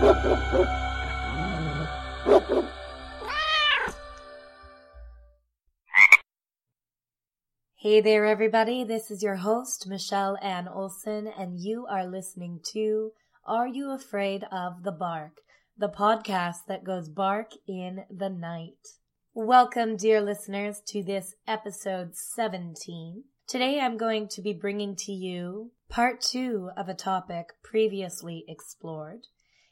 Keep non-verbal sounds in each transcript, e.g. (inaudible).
Hey there, everybody. This is your host, Michelle Ann Olson, and you are listening to Are You Afraid of the Bark? The podcast that goes bark in the night. Welcome, dear listeners, to this episode 17. Today I'm going to be bringing to you part two of a topic previously explored.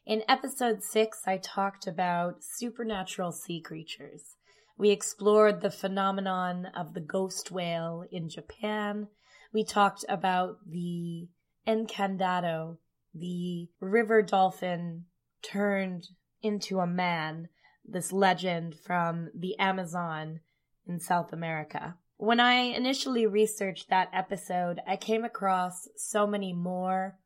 In episode six, I talked about supernatural sea creatures. We explored the phenomenon of the ghost whale in Japan. We talked about the encantado, the river dolphin turned into a man, this legend from the Amazon in South America. When I initially researched that episode, I came across so many more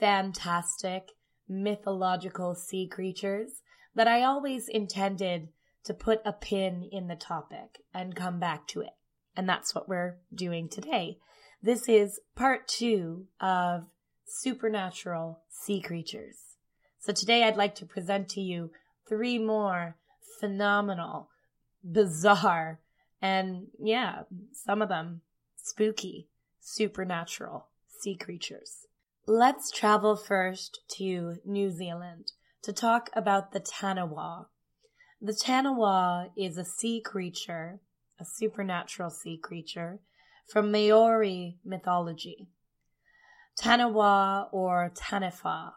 fantastic mythological sea creatures that I always intended to put a pin in the topic and come back to it. And that's what we're doing today. This is part two of supernatural sea creatures. So today I'd like to present to you three more phenomenal, bizarre, and yeah, some of them spooky, supernatural sea creatures. Let's travel first to New Zealand to talk about the Tanawa, the Tanawa is a sea creature, a supernatural sea creature from Maori mythology. Tanawa or Taniwha.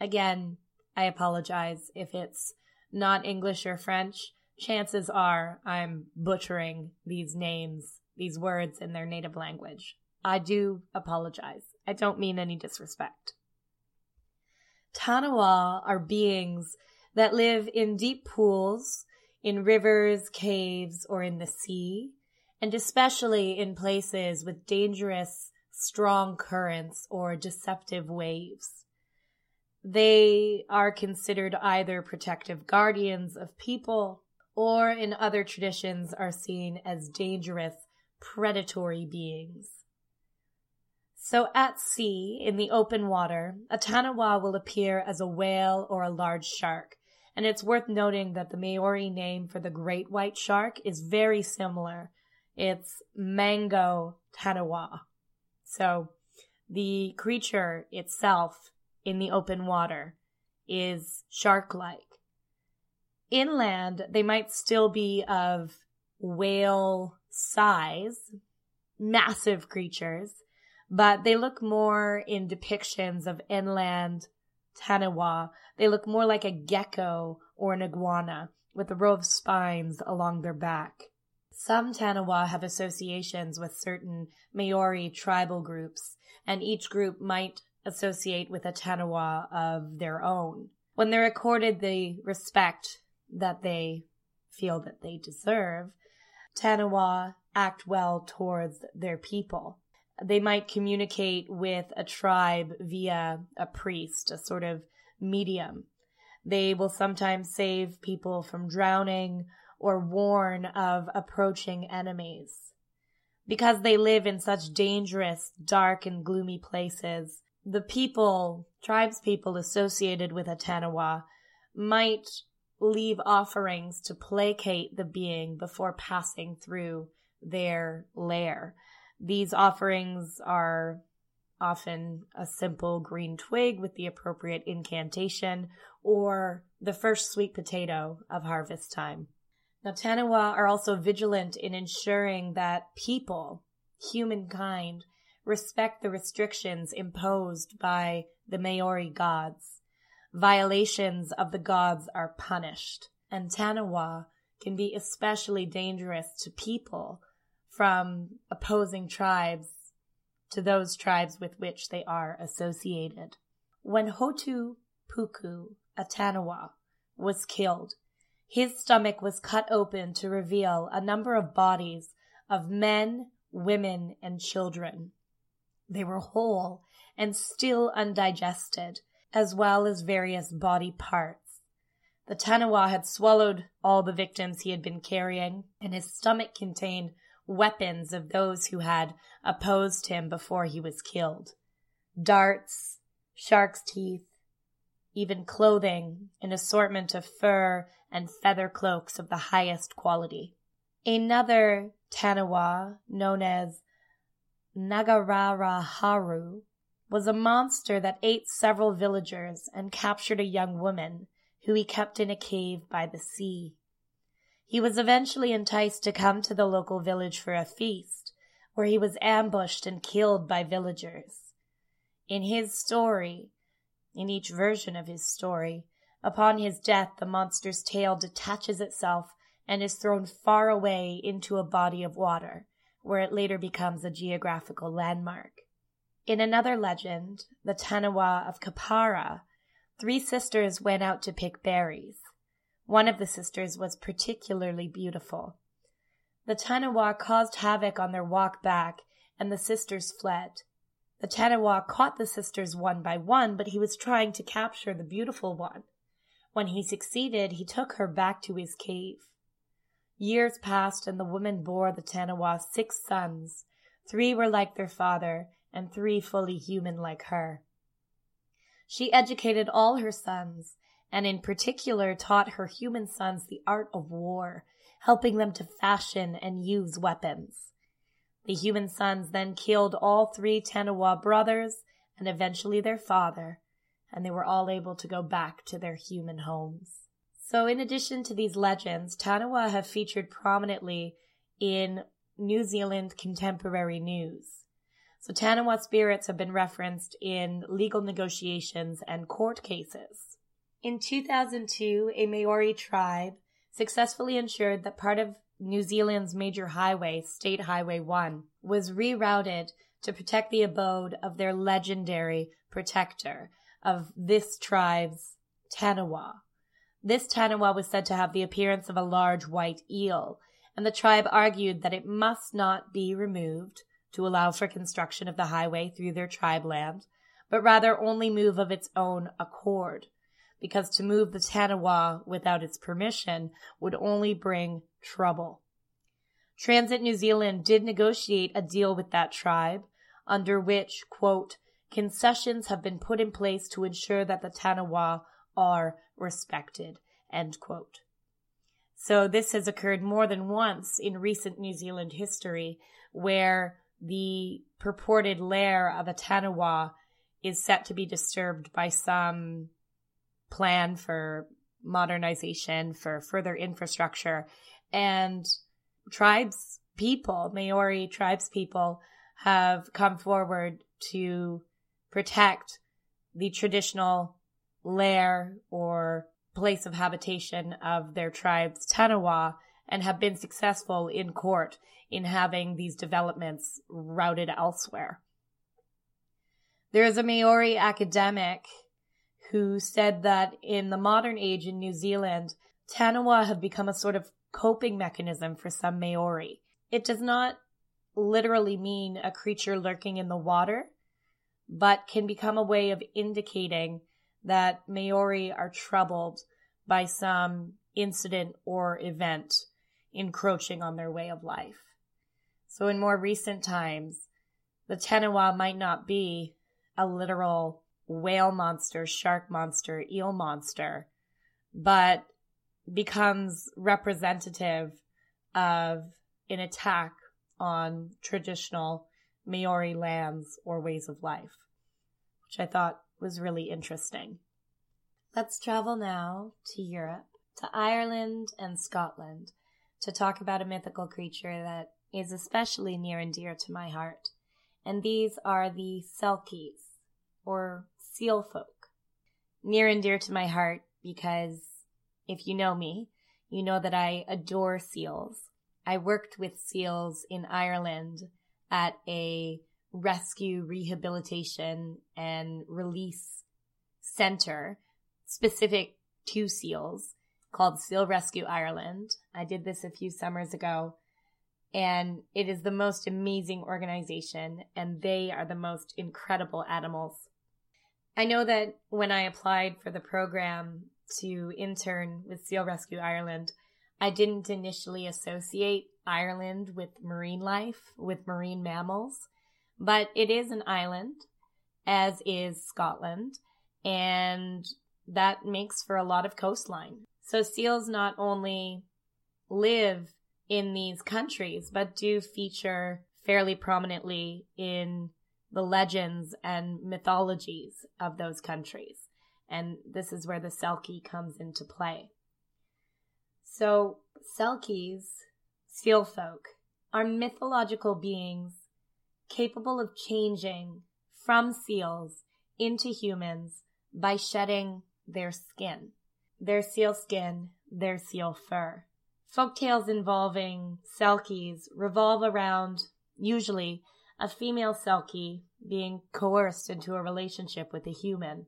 Again, I apologize if it's not English or French. Chances are I'm butchering these names, these words in their native language. I do apologize. I don't mean any disrespect. Tanawa are beings that live in deep pools, in rivers, caves, or in the sea, and especially in places with dangerous, strong currents or deceptive waves. They are considered either protective guardians of people or in other traditions are seen as dangerous, predatory beings. So at sea, in the open water, a tanawa will appear as a whale or a large shark, and it's worth noting that the Maori name for the great white shark is very similar. It's Mango Tanawa. So the creature itself in the open water is shark like. Inland, they might still be of whale size, massive creatures, but they look more in depictions of inland tanawa. They look more like a gecko or an iguana with a row of spines along their back. Some tanawa have associations with certain Maori tribal groups, and each group might associate with a tanawa of their own. When they're accorded the respect that they feel that they deserve, tanawa act well towards their people they might communicate with a tribe via a priest, a sort of medium. They will sometimes save people from drowning or warn of approaching enemies. Because they live in such dangerous, dark, and gloomy places, the people, tribes people associated with Atanawa, might leave offerings to placate the being before passing through their lair. These offerings are often a simple green twig with the appropriate incantation or the first sweet potato of harvest time. Now, Tanawa are also vigilant in ensuring that people, humankind, respect the restrictions imposed by the Maori gods. Violations of the gods are punished, and Tanawa can be especially dangerous to people from opposing tribes to those tribes with which they are associated. When Hotu Puku Atanawa was killed, his stomach was cut open to reveal a number of bodies of men, women, and children. They were whole and still undigested, as well as various body parts. The Tanawa had swallowed all the victims he had been carrying, and his stomach contained weapons of those who had opposed him before he was killed darts, shark's teeth, even clothing, an assortment of fur and feather cloaks of the highest quality. Another Tanawa, known as Nagararaharu, was a monster that ate several villagers and captured a young woman who he kept in a cave by the sea. He was eventually enticed to come to the local village for a feast, where he was ambushed and killed by villagers. In his story, in each version of his story, upon his death the monster's tail detaches itself and is thrown far away into a body of water, where it later becomes a geographical landmark. In another legend, the Tanawa of Kapara, three sisters went out to pick berries. One of the sisters was particularly beautiful. The Tanawa caused havoc on their walk back, and the sisters fled. The Tanawa caught the sisters one by one, but he was trying to capture the beautiful one. When he succeeded, he took her back to his cave. Years passed, and the woman bore the Tanawa six sons. Three were like their father, and three fully human like her. She educated all her sons, and in particular taught her human sons the art of war, helping them to fashion and use weapons. The human sons then killed all three Tanawa brothers and eventually their father, and they were all able to go back to their human homes. So in addition to these legends, Tanawa have featured prominently in New Zealand contemporary news. So Tanawa spirits have been referenced in legal negotiations and court cases. In 2002, a Maori tribe successfully ensured that part of New Zealand's major highway, State Highway 1, was rerouted to protect the abode of their legendary protector of this tribe's Tanawa. This Tanawa was said to have the appearance of a large white eel, and the tribe argued that it must not be removed to allow for construction of the highway through their tribe land, but rather only move of its own accord because to move the Tanawa without its permission would only bring trouble. Transit New Zealand did negotiate a deal with that tribe, under which, quote, concessions have been put in place to ensure that the Tanawa are respected, end quote. So this has occurred more than once in recent New Zealand history where the purported lair of a Tanawa is set to be disturbed by some plan for modernization, for further infrastructure. And tribes people, Maori tribes people, have come forward to protect the traditional lair or place of habitation of their tribe's Tanawa and have been successful in court in having these developments routed elsewhere. There is a Maori academic who said that in the modern age in New Zealand, Tanawa have become a sort of coping mechanism for some Maori. It does not literally mean a creature lurking in the water, but can become a way of indicating that Maori are troubled by some incident or event encroaching on their way of life. So in more recent times, the Tanawa might not be a literal whale monster, shark monster, eel monster, but becomes representative of an attack on traditional Maori lands or ways of life, which I thought was really interesting. Let's travel now to Europe, to Ireland and Scotland, to talk about a mythical creature that is especially near and dear to my heart. And these are the Selkies, or seal folk. Near and dear to my heart because if you know me, you know that I adore seals. I worked with seals in Ireland at a rescue, rehabilitation, and release center specific to seals called Seal Rescue Ireland. I did this a few summers ago and it is the most amazing organization and they are the most incredible animals I know that when I applied for the program to intern with Seal Rescue Ireland, I didn't initially associate Ireland with marine life, with marine mammals, but it is an island, as is Scotland, and that makes for a lot of coastline. So seals not only live in these countries, but do feature fairly prominently in the legends and mythologies of those countries. And this is where the Selkie comes into play. So, Selkies, seal folk, are mythological beings capable of changing from seals into humans by shedding their skin, their seal skin, their seal fur. Folk tales involving Selkies revolve around, usually, a female Selkie being coerced into a relationship with a human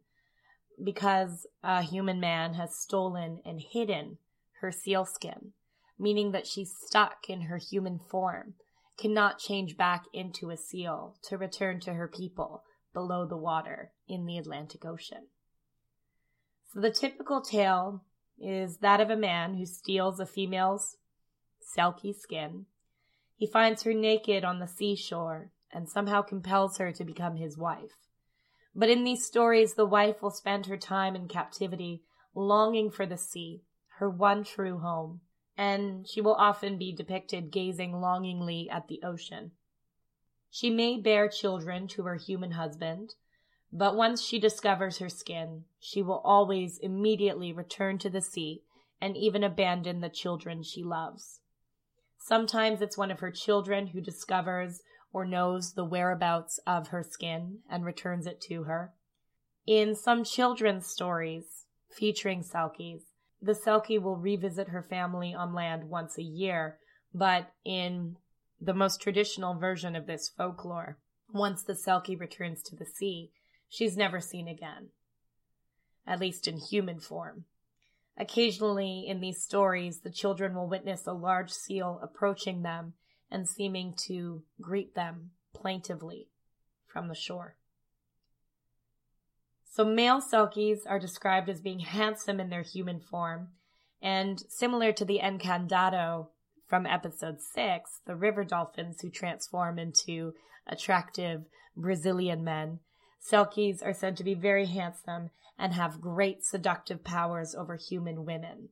because a human man has stolen and hidden her sealskin, meaning that she's stuck in her human form, cannot change back into a seal to return to her people below the water in the Atlantic Ocean. So the typical tale is that of a man who steals a female's selkie skin. He finds her naked on the seashore and somehow compels her to become his wife. But in these stories, the wife will spend her time in captivity, longing for the sea, her one true home, and she will often be depicted gazing longingly at the ocean. She may bear children to her human husband, but once she discovers her skin, she will always immediately return to the sea and even abandon the children she loves. Sometimes it's one of her children who discovers or knows the whereabouts of her skin and returns it to her. In some children's stories featuring Selkies, the Selkie will revisit her family on land once a year, but in the most traditional version of this folklore, once the Selkie returns to the sea, she's never seen again, at least in human form. Occasionally, in these stories, the children will witness a large seal approaching them and seeming to greet them plaintively from the shore. So male selkies are described as being (laughs) handsome in their human form, and similar to the encantado from episode six, the river dolphins who transform into attractive Brazilian men, selkies are said to be very handsome and have great seductive powers over human women.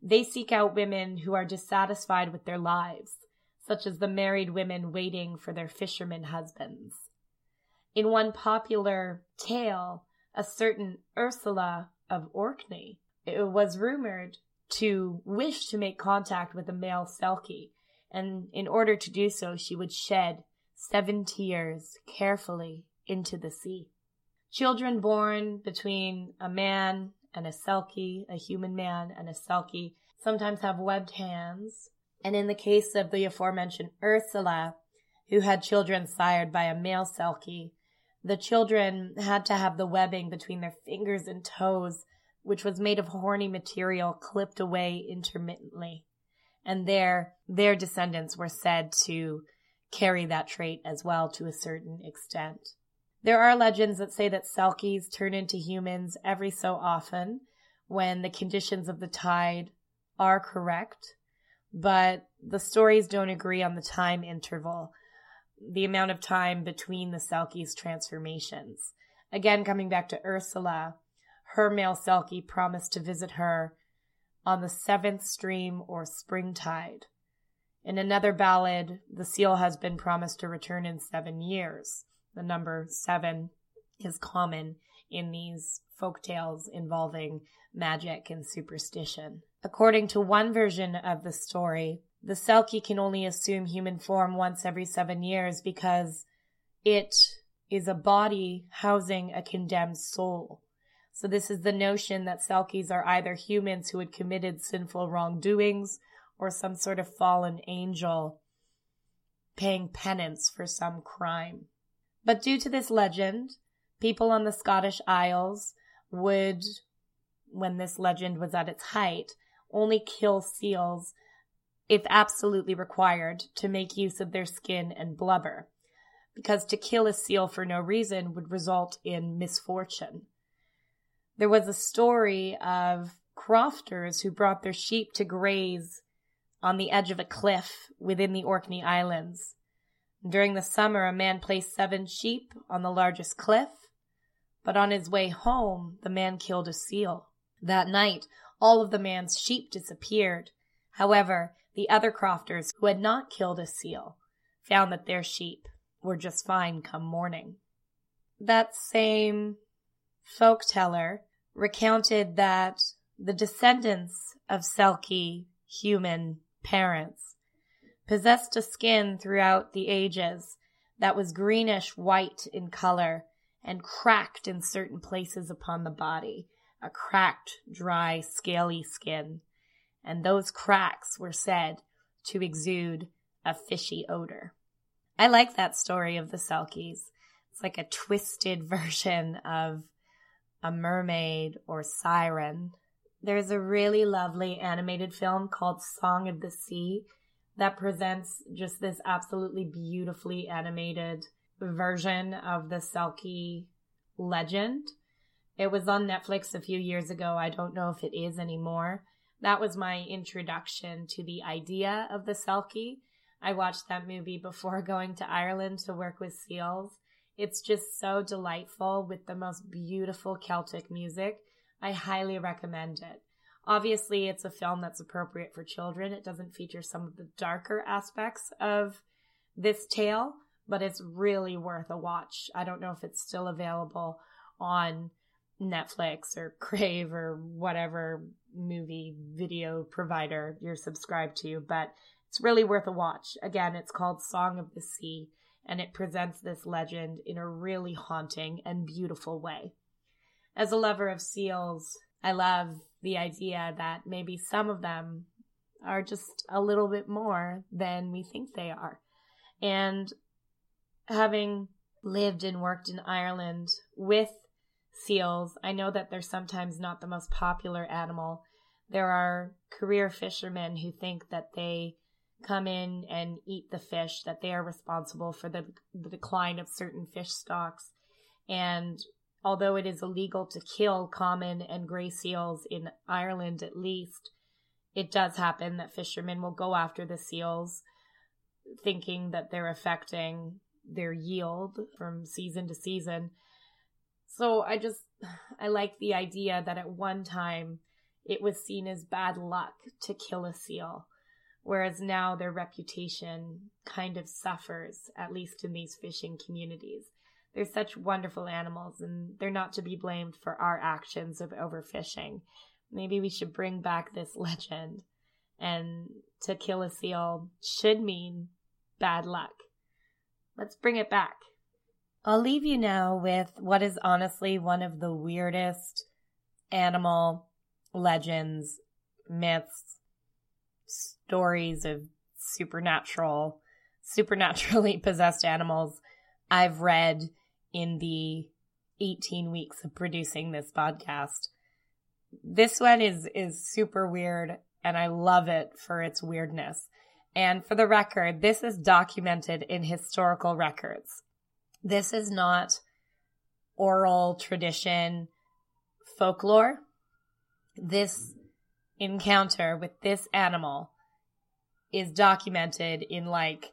They seek out women who are dissatisfied with their lives such as the married women waiting for their fishermen husbands. In one popular tale, a certain Ursula of Orkney was rumored to wish to make contact with a male Selkie, and in order to do so, she would shed seven tears carefully into the sea. Children born between a man and a Selkie, a human man and a Selkie, sometimes have webbed hands and in the case of the aforementioned Ursula, who had children sired by a male Selkie, the children had to have the webbing between their fingers and toes, which was made of horny material clipped away intermittently. And their, their descendants were said to carry that trait as well to a certain extent. There are legends that say that Selkies turn into humans every so often when the conditions of the tide are correct but the stories don't agree on the time interval, the amount of time between the Selkie's transformations. Again, coming back to Ursula, her male Selkie promised to visit her on the seventh stream or springtide. In another ballad, the seal has been promised to return in seven years. The number seven is common in these folk tales involving magic and superstition. According to one version of the story, the Selkie can only assume human form once every seven years because it is a body housing a condemned soul. So this is the notion that Selkies are either humans who had committed sinful wrongdoings or some sort of fallen angel paying penance for some crime. But due to this legend, people on the Scottish Isles would, when this legend was at its height, only kill seals if absolutely required to make use of their skin and blubber, because to kill a seal for no reason would result in misfortune. There was a story of crofters who brought their sheep to graze on the edge of a cliff within the Orkney Islands. During the summer, a man placed seven sheep on the largest cliff, But on his way home, the man killed a seal. That night, all of the man's sheep disappeared. However, the other crofters who had not killed a seal found that their sheep were just fine come morning. That same folk teller recounted that the descendants of Selkie human parents possessed a skin throughout the ages that was greenish white in color and cracked in certain places upon the body, a cracked, dry, scaly skin. And those cracks were said to exude a fishy odor. I like that story of the Selkies. It's like a twisted (laughs) version of a mermaid or siren. There's a really lovely animated film called Song of the Sea that presents just this absolutely beautifully animated version of the Selkie legend. It was on Netflix a few years ago. I don't know if it is anymore. That was my introduction to the idea of the Selkie. I watched that movie before (laughs) going to Ireland to work with seals. It's just so delightful with the most beautiful Celtic music. I highly recommend it. Obviously, it's a film that's appropriate for children. It doesn't feature some of the darker aspects of this tale, but it's really worth a watch. I don't know if it's still available on Netflix or (laughs) Crave or whatever movie video provider you're subscribed to, but it's really worth a watch. Again, it's called Song of the Sea, and it presents this legend in a really haunting and beautiful way. As a lover of seals, I love the idea that maybe some of them are just a little bit more than we think they are. And having lived and worked in Ireland with seals, I know that they're sometimes not the most popular animal. There are career fishermen who think that they come in and eat the fish, that they are responsible for the, the decline of certain fish stocks. And although it is illegal to kill common and gray seals in Ireland at least, it does happen that fishermen will go after the seals thinking that they're affecting their yield from season to season. So I just, (sighs) I like the idea that at one time it was seen as bad luck to kill a seal, whereas now their reputation kind of suffers, at least in these fishing communities. They're such wonderful animals and they're not to be blamed for our actions of overfishing. Maybe we should bring back this (laughs) legend and to kill a seal should mean bad luck. Let's bring it back. I'll leave you now with what is honestly one of the weirdest animal legends, myths, stories of supernatural, supernaturally (laughs) possessed animals I've read in the 18 weeks of producing this podcast. This one is, is super weird and I love it for its weirdness. And for the record, this is documented in historical records. This is not oral tradition folklore. This encounter with this animal is documented in like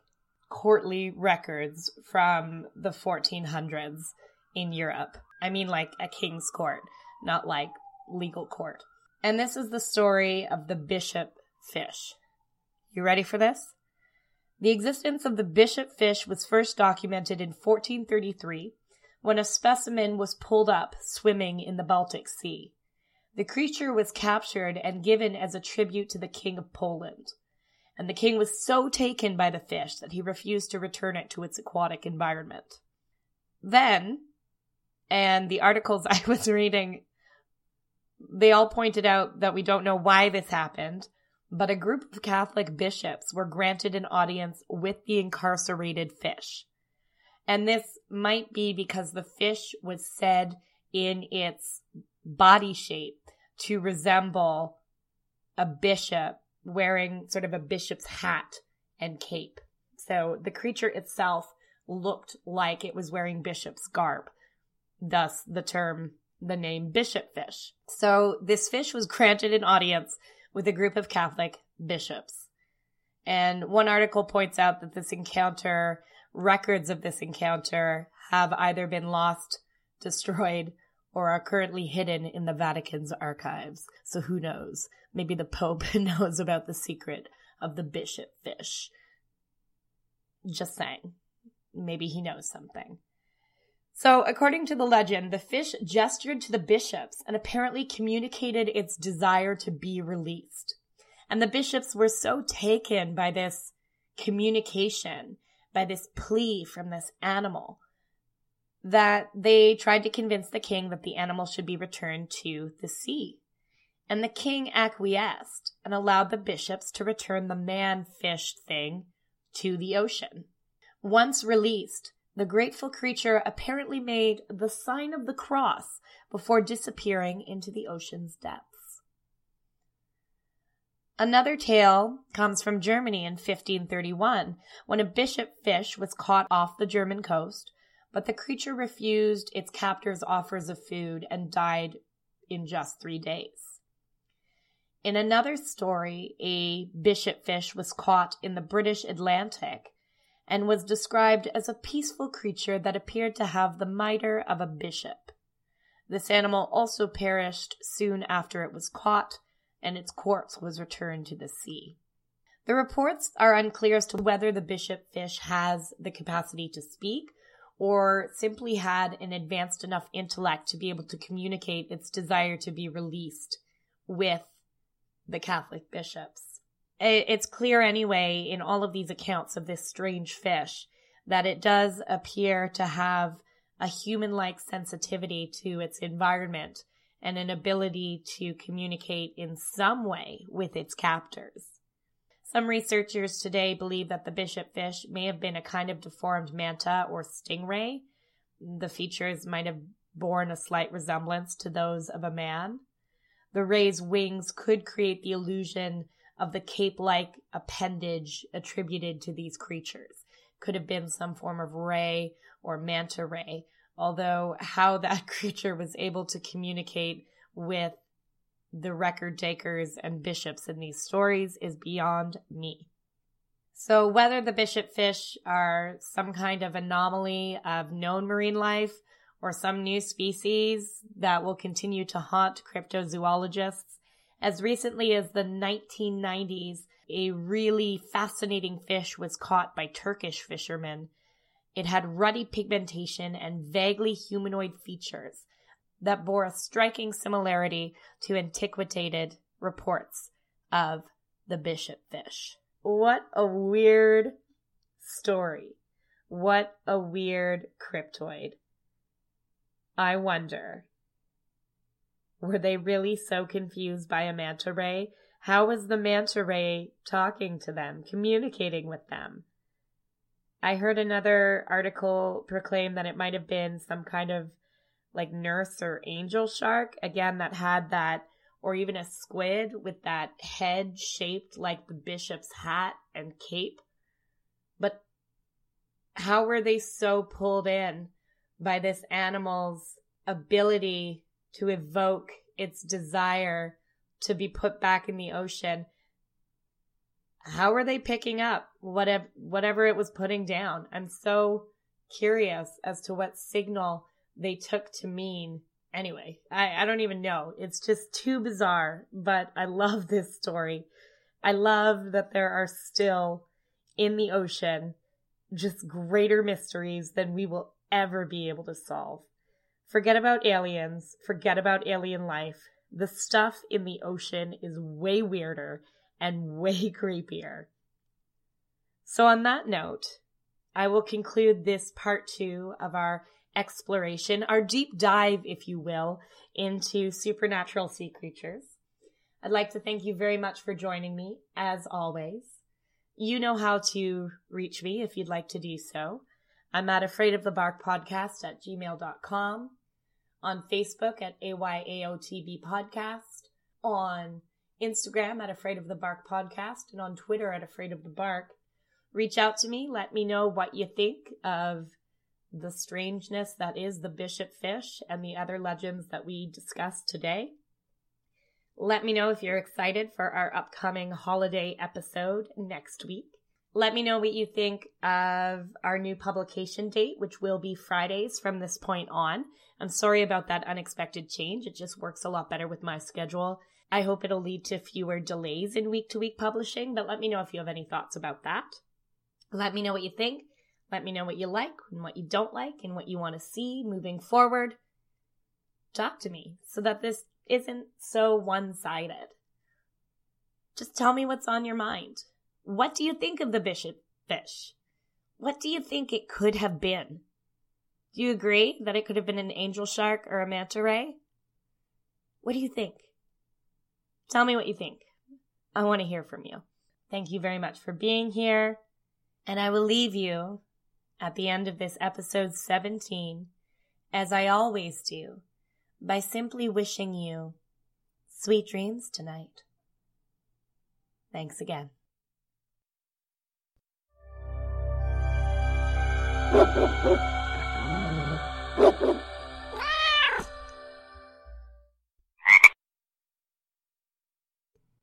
courtly records from the 1400s in Europe. I mean, like a king's court, not like legal court. And this is the story of the bishop fish. You ready for this? The existence of the bishop fish was first documented in 1433 when a specimen was pulled up swimming in the Baltic Sea. The creature was captured and given as a tribute to the King of Poland and the king was so taken by the fish that he refused to return it to its aquatic environment. Then, and the articles (laughs) I was reading, they all pointed out that we don't know why this happened, but a group of Catholic bishops were granted an audience with the incarcerated fish. And this might be because the fish was said in its body shape to resemble a bishop wearing sort of a bishop's hat and cape. So the creature itself looked like it was wearing bishop's garb. Thus the term, the name bishop fish. So this fish was granted an audience with a group of Catholic bishops. And one article points out that this encounter, records of this encounter have either been lost, destroyed, or are currently hidden in the Vatican's archives. So who knows? Maybe the Pope (laughs) knows about the secret of the bishop fish. Just saying. Maybe he knows something. So, according to the legend, the fish gestured to the bishops and apparently communicated its desire to be released. And the bishops were so taken by this communication, by this plea from this animal, that they tried to convince the king that the animal should be returned to the sea. And the king acquiesced and allowed the bishops to return the man fish thing to the ocean. Once released, the grateful creature apparently made the sign of the cross before disappearing into the ocean's depths. Another tale comes from Germany in 1531 when a bishop fish was caught off the German coast but the creature refused its captor's offers of food and died in just three days. In another story, a bishop fish was caught in the British Atlantic and was described as a peaceful creature that appeared to have the mitre of a bishop. This animal also perished soon after it was caught, and its corpse was returned to the sea. The reports are unclear as to whether the bishop fish has the capacity to speak or simply had an advanced enough intellect to be able to communicate its desire to be released with the Catholic bishops. It's clear anyway in all of these accounts of this strange fish that it does appear to have a human like sensitivity to its environment and an ability to communicate in some way with its captors. Some researchers today believe that the bishop fish may have been a kind of deformed manta or stingray. The features might have borne a slight resemblance to those of a man. The ray's wings could create the illusion of the cape like appendage attributed to these creatures. Could have been some form of ray or manta ray, although how (laughs) that creature was able to communicate with the record takers and bishops in these stories is beyond me. So whether the bishop fish are some kind of anomaly of known marine life or some new species that will continue to haunt cryptozoologists, as recently as the 1990s, a really fascinating fish was caught by Turkish fishermen. It had ruddy pigmentation and vaguely humanoid features that bore a striking similarity to antiquated reports of the bishop fish. What a weird story. What a weird cryptoid. I wonder, were they really so confused by a manta ray? How was the manta ray talking to them, communicating with them? I heard another article proclaim that it might have been some kind of like nurse or angel shark again that had that or even a squid with that head shaped like the bishop's hat and cape but how were they so pulled in by this animal's ability to evoke its desire to be put back in the ocean. How are they picking up whatever whatever it was putting down? I'm so curious as to what signal they took to mean. Anyway I, I don't even know. It's just too bizarre but i love this story. I love that there are still in the ocean just greater mysteries than we will ever be able to solve forget about aliens forget about alien life the stuff in the ocean is way weirder and (laughs) way creepier so on that note i will conclude this part two of our exploration, our deep dive, if you will, into supernatural sea creatures. I'd like to thank you very much for joining me, as always. You know how to reach me if you'd like to do so. I'm at afraidofthebarkpodcast of the Bark podcast at gmail.com, on Facebook at AYAOTB podcast, on Instagram at Afraid of the Bark podcast, and on Twitter at Afraid of the Bark. Reach out to me. Let me know what you think of the strangeness that is the bishop fish and the other legends that we discussed today. Let me know if you're excited for our upcoming holiday episode next week. Let me know what you think of our new publication date, which will be Fridays from this point on. I'm sorry about that unexpected change. It just works a lot better with my schedule. I hope it'll lead to fewer delays in week to week publishing, but let me know if you have any thoughts about that. Let me know what you think. Let me know what you like and what you don't like and what you want to see moving forward. Talk to me so that this isn't so one sided. Just tell me what's on your mind. What do you think of the bishop fish? What do you think it could have been? Do you agree that it could have been an angel shark or a manta ray? What do you think? Tell me what you think. I want to hear from you. Thank you very much for being here. And I will leave you at the end of this episode 17, as I always do, by simply wishing you sweet dreams tonight. Thanks again. Ha ha ha!